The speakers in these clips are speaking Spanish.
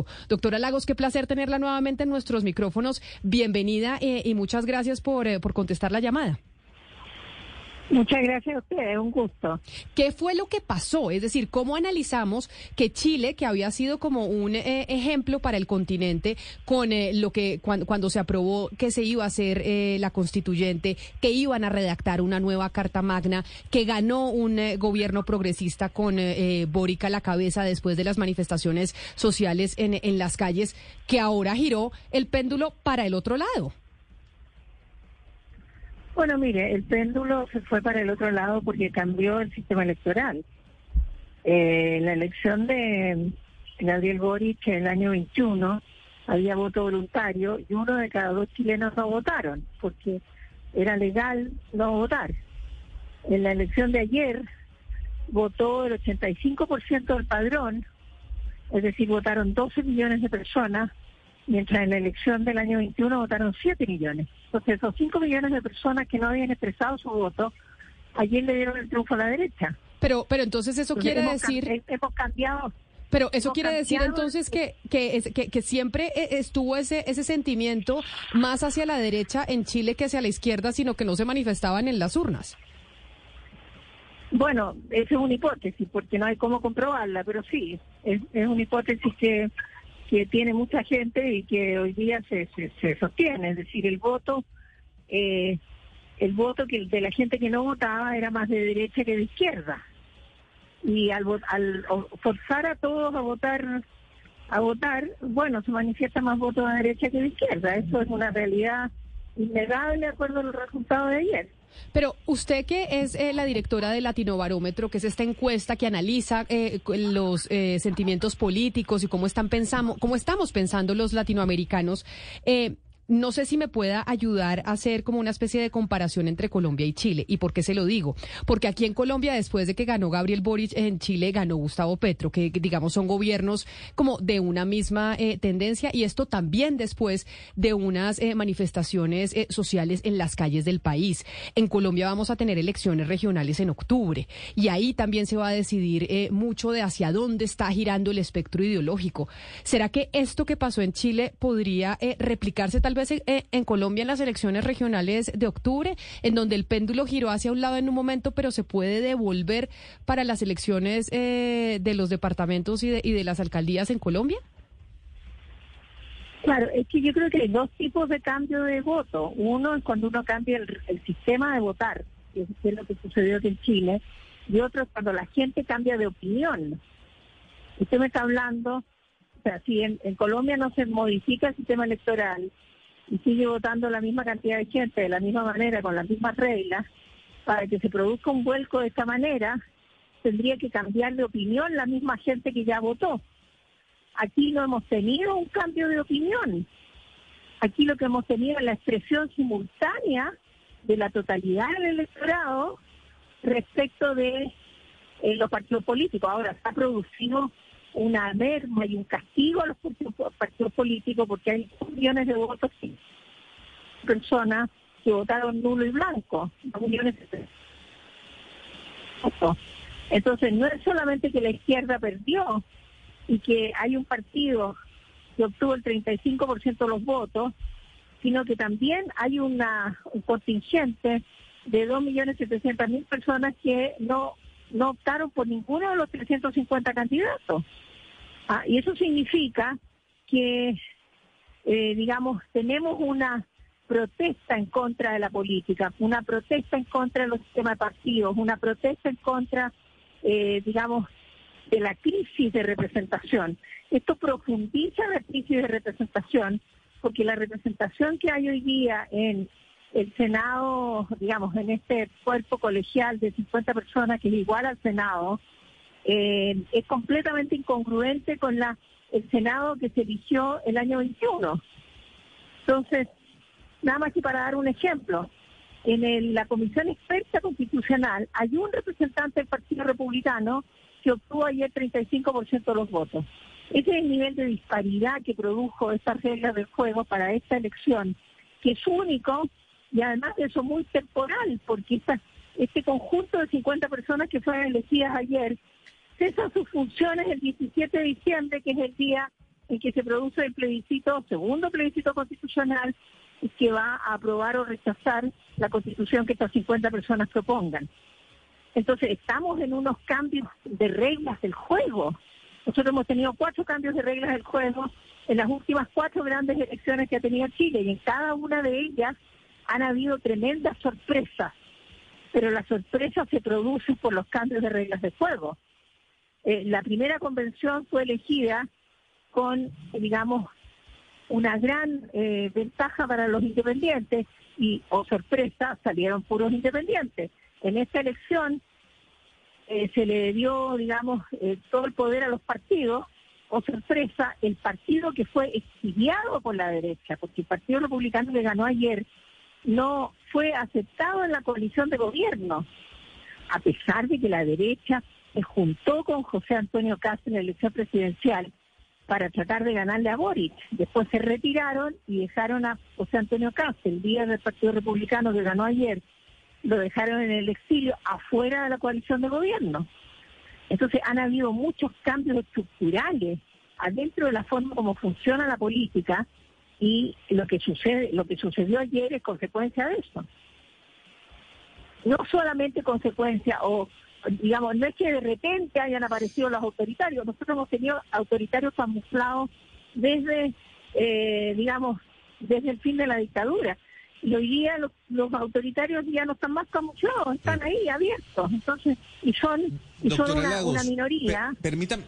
Exacto. Doctora Lagos, qué placer tenerla nuevamente en nuestros micrófonos. Bienvenida eh, y muchas gracias por, eh, por contestar la llamada. Muchas gracias a ustedes, un gusto. ¿Qué fue lo que pasó? Es decir, ¿cómo analizamos que Chile, que había sido como un eh, ejemplo para el continente con eh, lo que cuando, se aprobó que se iba a hacer eh, la constituyente, que iban a redactar una nueva Carta Magna, que ganó un gobierno progresista con Boric a la cabeza después de las manifestaciones sociales en, en las calles, que ahora giró el péndulo para el otro lado? Bueno, mire, el péndulo se fue para el otro lado porque cambió el sistema electoral. Eh, la elección de Gabriel Boric en el año 21 había voto voluntario y uno de cada dos chilenos no votaron porque era legal no votar. En la elección de ayer votó el 85% del padrón, es decir, votaron 12 millones de personas mientras en la elección del año 21 votaron 7 millones. Entonces, esos 5 millones de personas que no habían expresado su voto, ayer le dieron el triunfo a la derecha. Pero, pero entonces eso quiere decir... hemos cambiado... Pero eso quiere decir entonces que, que, que, que, siempre e, estuvo ese, ese sentimiento más hacia la derecha en Chile que hacia la izquierda, sino que no se manifestaban en las urnas. Bueno, esa es una hipótesis, porque no hay cómo comprobarla, pero sí, es, es una hipótesis que que tiene mucha gente y que hoy día se, se, sostiene, es decir, el voto, eh, el voto que de la gente que no votaba era más de derecha que de izquierda. Y al, al forzar a todos a votar, a votar, bueno, se manifiesta más voto de derecha que de izquierda. Eso es una realidad innegable de acuerdo a los resultados de ayer. Pero usted que es eh, la directora de Latino Barómetro, que es esta encuesta que analiza eh, los eh, sentimientos políticos y cómo están pensando, cómo estamos pensando los latinoamericanos, no sé si me pueda ayudar a hacer como una especie de comparación entre Colombia y Chile. ¿Y por qué se lo digo? Porque aquí en Colombia, después de que ganó Gabriel Boric, en Chile ganó Gustavo Petro, que digamos son gobiernos como de una misma eh, tendencia y esto también después de unas eh, manifestaciones eh, sociales en las calles del país. En Colombia vamos a tener elecciones regionales en octubre y ahí también se va a decidir mucho de hacia dónde está girando el espectro ideológico. ¿Será que esto que pasó en Chile podría replicarse tal vez eh, en Colombia en las elecciones regionales de octubre, en donde el péndulo giró hacia un lado en un momento, pero se puede devolver para las elecciones eh, de los departamentos y de, y de las alcaldías en Colombia? Claro, es que yo creo que hay dos tipos de cambio de voto. Uno es cuando uno cambia el, sistema de votar, que es lo que sucedió aquí en Chile, y otro es cuando la gente cambia de opinión. Usted me está hablando, o sea, si en Colombia no se modifica el sistema electoral, y sigue votando la misma cantidad de gente de la misma manera, con las mismas reglas, para que se produzca un vuelco de esta manera, tendría que cambiar de opinión la misma gente que ya votó. Aquí no hemos tenido un cambio de opinión. Aquí lo que hemos tenido es la expresión simultánea de la totalidad del electorado respecto de eh, los partidos políticos. Ahora, se ha producido una merma y un castigo a los partidos, políticos porque hay millones de votos y personas que votaron nulo y blanco, millones de Entonces, no es solamente que la izquierda perdió y que hay un partido que obtuvo el 35% de los votos, sino que también hay una, un contingente de 2.700.000 personas que no, no optaron por ninguno de los 350 candidatos. Ah, y eso significa que, eh, digamos, tenemos una protesta en contra de la política, una protesta en contra de los sistemas de partidos, una protesta en contra, eh, digamos, de la crisis de representación. Esto profundiza la crisis de representación porque la representación que hay hoy día en el Senado, digamos, en este cuerpo colegial de 50 personas que es igual al Senado, eh, es completamente incongruente con la el Senado que se eligió el año 21. Entonces, nada más que para dar un ejemplo, en la Comisión Experta Constitucional hay un representante del Partido Republicano que obtuvo ayer 35% de los votos. Ese es el nivel de disparidad que produjo esta regla del juego para esta elección, que es único y además de eso muy temporal, porque este conjunto de 50 personas que fueron elegidas ayer cesan sus funciones el 17 de diciembre, que es el día en que se produce el plebiscito, segundo plebiscito constitucional, que va a aprobar o rechazar la constitución que estas 50 personas propongan. Entonces, estamos en unos cambios de reglas del juego. Nosotros hemos tenido cuatro cambios de reglas del juego en las últimas cuatro grandes elecciones que ha tenido Chile y en cada una de ellas han habido tremendas sorpresas, pero las sorpresas se producen por los cambios de reglas del juego. Eh, la primera convención fue elegida con, digamos, una gran eh, ventaja para los independientes y, o oh sorpresa, salieron puros independientes. En esta elección eh, se le dio, digamos, eh, todo el poder a los partidos, o sorpresa, el partido que fue exiliado por la derecha, porque el Partido Republicano que ganó ayer no fue aceptado en la coalición de gobierno, a pesar de que la derecha se juntó con José Antonio Castro en la elección presidencial para tratar de ganarle a Boric. Después se retiraron y dejaron a José Antonio Castro, el día del Partido Republicano que ganó ayer, lo dejaron en el exilio afuera de la coalición de gobierno. Entonces han habido muchos cambios estructurales adentro de la forma como funciona la política y lo que sucede, lo que sucedió ayer es consecuencia de eso. No solamente consecuencia o digamos, no es que de repente hayan aparecido los autoritarios, nosotros hemos tenido autoritarios camuflados desde, eh, digamos, desde el fin de la dictadura. Y hoy día los, autoritarios ya no están más camuflados, están ahí abiertos. Entonces, y son, y son una, minoría. permítame.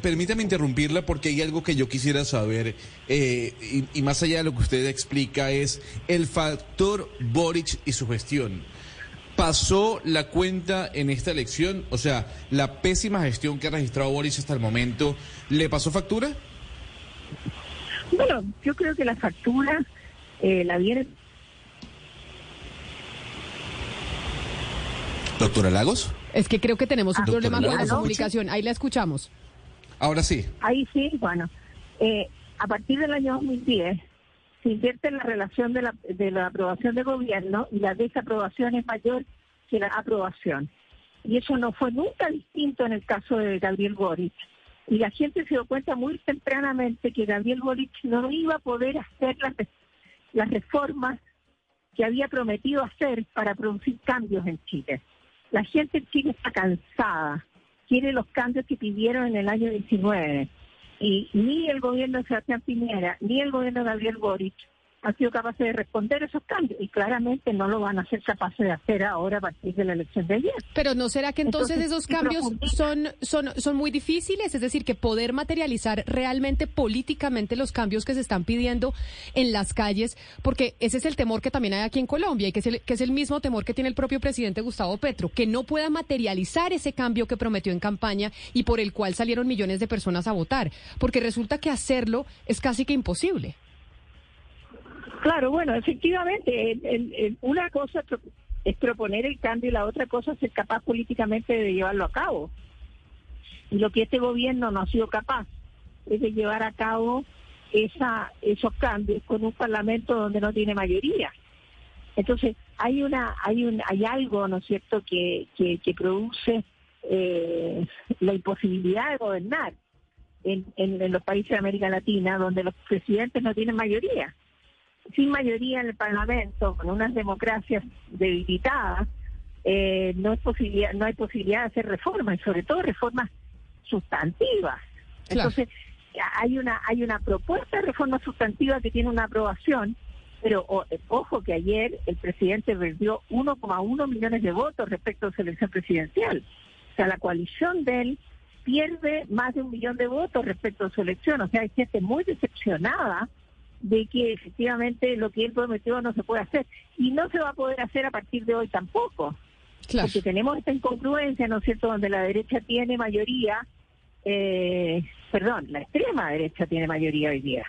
permítame interrumpirla porque hay algo que yo quisiera saber, eh, y, y, más allá de lo que usted explica, es el factor Boric y su gestión. ¿Pasó la cuenta en esta elección? O sea, la pésima gestión que ha registrado Boric hasta el momento, ¿le pasó factura? Bueno, yo creo que la factura eh, la viene. Doctora Lagos. Es que creo que tenemos un problema con la comunicación. Ahí la escuchamos. Ahora sí. Ahí sí, bueno. Eh, a partir del año 2010 se invierte en la relación de la, de la aprobación de gobierno y la desaprobación es mayor que la aprobación. Y eso no fue nunca distinto en el caso de Gabriel Boric. Y la gente se dio cuenta muy tempranamente que Gabriel Boric no iba a poder hacer las, las reformas que había prometido hacer para producir cambios en Chile. La gente en Chile está cansada, quiere los cambios que pidieron en el año 19 y ni el gobierno de Sebastián Piñera ni el gobierno de Gabriel Boric han sido capaces de responder esos cambios y claramente no lo van a ser capaces de hacer ahora a partir de la elección de ayer. Pero ¿no será que entonces, esos cambios son, son, son muy difíciles? Es decir, que poder materializar realmente políticamente los cambios que se están pidiendo en las calles, porque ese es el temor que también hay aquí en Colombia y que es el, que es el mismo temor que tiene el propio presidente Gustavo Petro, que no pueda materializar ese cambio que prometió en campaña y por el cual salieron millones de personas a votar, porque resulta que hacerlo es casi que imposible. Claro, bueno, efectivamente, una cosa es proponer el cambio y la otra cosa es ser capaz políticamente de llevarlo a cabo. Y lo que este gobierno no ha sido capaz es de llevar a cabo esa, esos cambios con un parlamento donde no tiene mayoría. Entonces, hay una, hay un, hay algo, ¿no es cierto?, que, produce eh, la imposibilidad de gobernar en los países de América Latina, donde los presidentes no tienen mayoría sin mayoría en el Parlamento, con unas democracias debilitadas, eh, no, es posibilidad, no hay posibilidad de hacer reformas, y sobre todo reformas sustantivas. Entonces, hay una, hay una propuesta de reforma sustantiva que tiene una aprobación, pero ojo que ayer el presidente perdió 1,1 millones de votos respecto a su elección presidencial. O sea, la coalición de él pierde más de un millón de votos respecto a su elección. O sea, hay gente muy decepcionada de que efectivamente lo que él prometió no se puede hacer. Y no se va a poder hacer a partir de hoy tampoco. Porque tenemos esta incongruencia, ¿no es cierto?, donde la derecha tiene mayoría, eh, perdón, la extrema derecha tiene mayoría hoy día.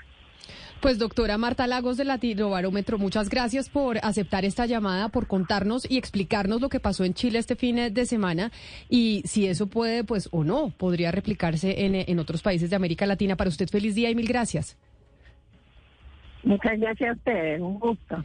Pues doctora Marta Lagos de Latino Barómetro, muchas gracias por aceptar esta llamada, por contarnos y explicarnos lo que pasó en Chile este fin de semana y si eso puede, pues o no, podría replicarse en, en otros países de América Latina. Para usted feliz día y mil gracias. Muchas gracias a ustedes, un gusto.